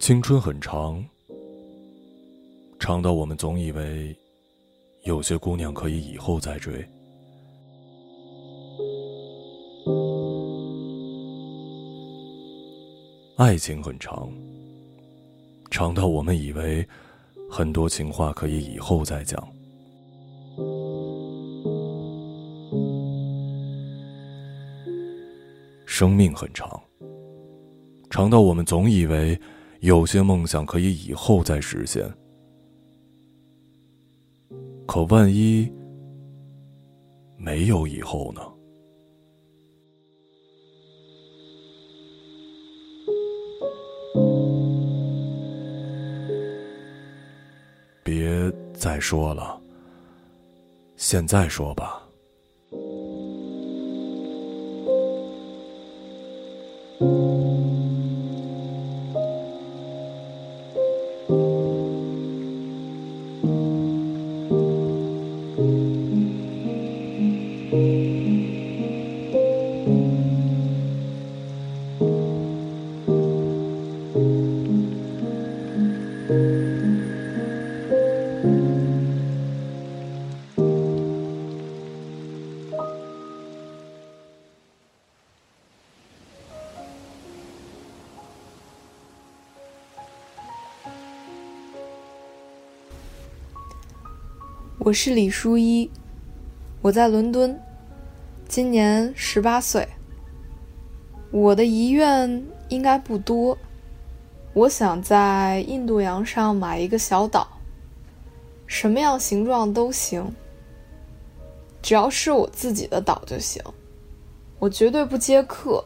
青春很长，长到我们总以为有些姑娘可以以后再追。爱情很长，长到我们以为很多情话可以以后再讲。生命很长，长到我们总以为有些梦想可以以后再实现。可万一没有以后呢？别再说了，现在说吧。我是李书一，我在伦敦，今年十八岁。我的遗愿应该不多，我想在印度洋上买一个小岛，什么样形状都行，只要是我自己的岛就行。我绝对不接客，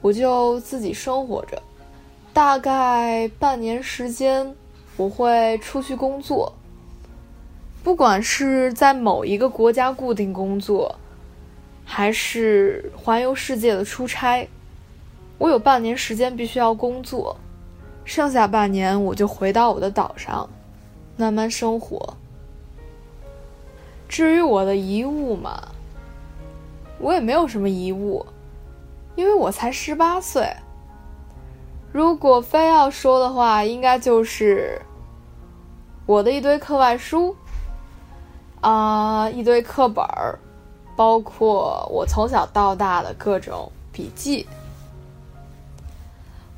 我就自己生活着。大概半年时间，我会出去工作。不管是在某一个国家固定工作，还是环游世界的出差，我有半年时间必须要工作，剩下半年我就回到我的岛上，慢慢生活。至于我的遗物嘛，我也没有什么遗物，因为我才十八岁。如果非要说的话，应该就是我的一堆课外书。啊，一堆课本儿，包括我从小到大的各种笔记。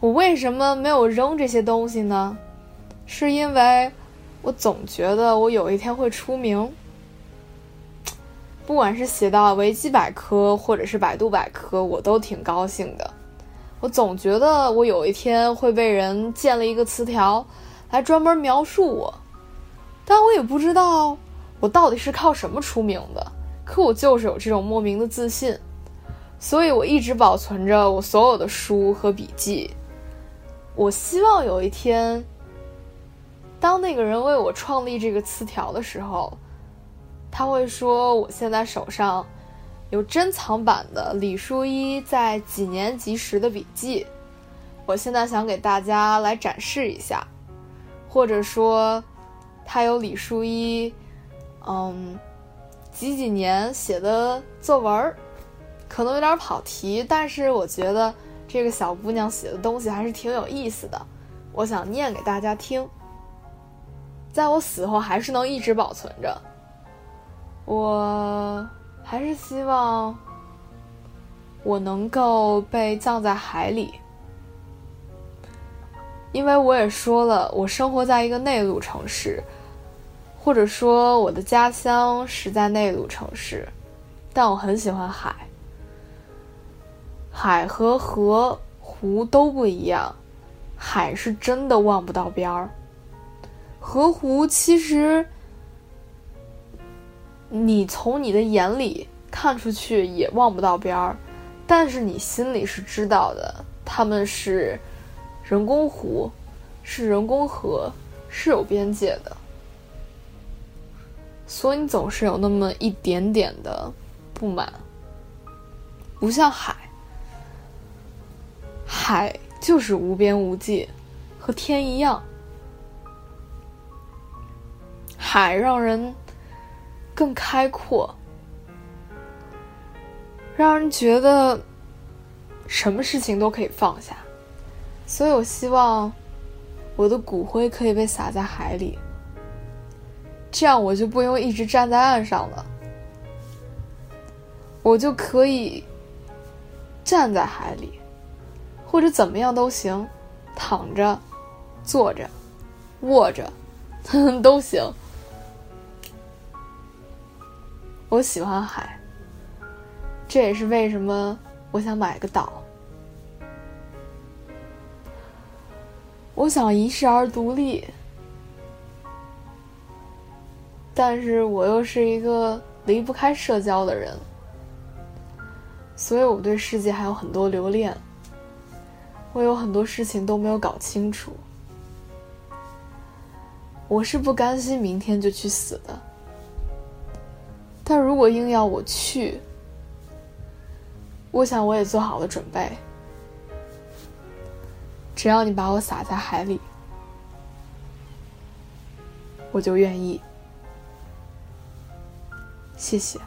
我为什么没有扔这些东西呢？是因为我总觉得我有一天会出名，不管是写到维基百科或者是百度百科，我都挺高兴的。我总觉得我有一天会被人建了一个词条来专门描述我，但我也不知道。我到底是靠什么出名的？可我就是有这种莫名的自信，所以我一直保存着我所有的书和笔记。我希望有一天，当那个人为我创立这个词条的时候，他会说：“我现在手上有珍藏版的李书一在几年级时的笔记，我现在想给大家来展示一下。”或者说，他有李书一。嗯，几几年写的作文，可能有点跑题，但是我觉得这个小姑娘写的东西还是挺有意思的，我想念给大家听，在我死后还是能一直保存着。我还是希望我能够被葬在海里，因为我也说了，我生活在一个内陆城市。或者说，我的家乡是在内陆城市，但我很喜欢海。海和河、湖都不一样，海是真的望不到边儿，河湖其实你从你的眼里看出去也望不到边儿，但是你心里是知道的，他们是人工湖，是人工河，是有边界的。所以你总是有那么一点点的不满，不像海，海就是无边无际，和天一样，海让人更开阔，让人觉得什么事情都可以放下。所以我希望我的骨灰可以被撒在海里，这样我就不用一直站在岸上了，我就可以站在海里，或者怎么样都行，躺着、坐着、卧着 都行。我喜欢海，这也是为什么我想买个岛。我想一世而独立，但是我又是一个离不开社交的人，所以我对世界还有很多留恋。我有很多事情都没有搞清楚，我是不甘心明天就去死的。但如果硬要我去，我想我也做好了准备。只要你把我撒在海里，我就愿意。谢谢。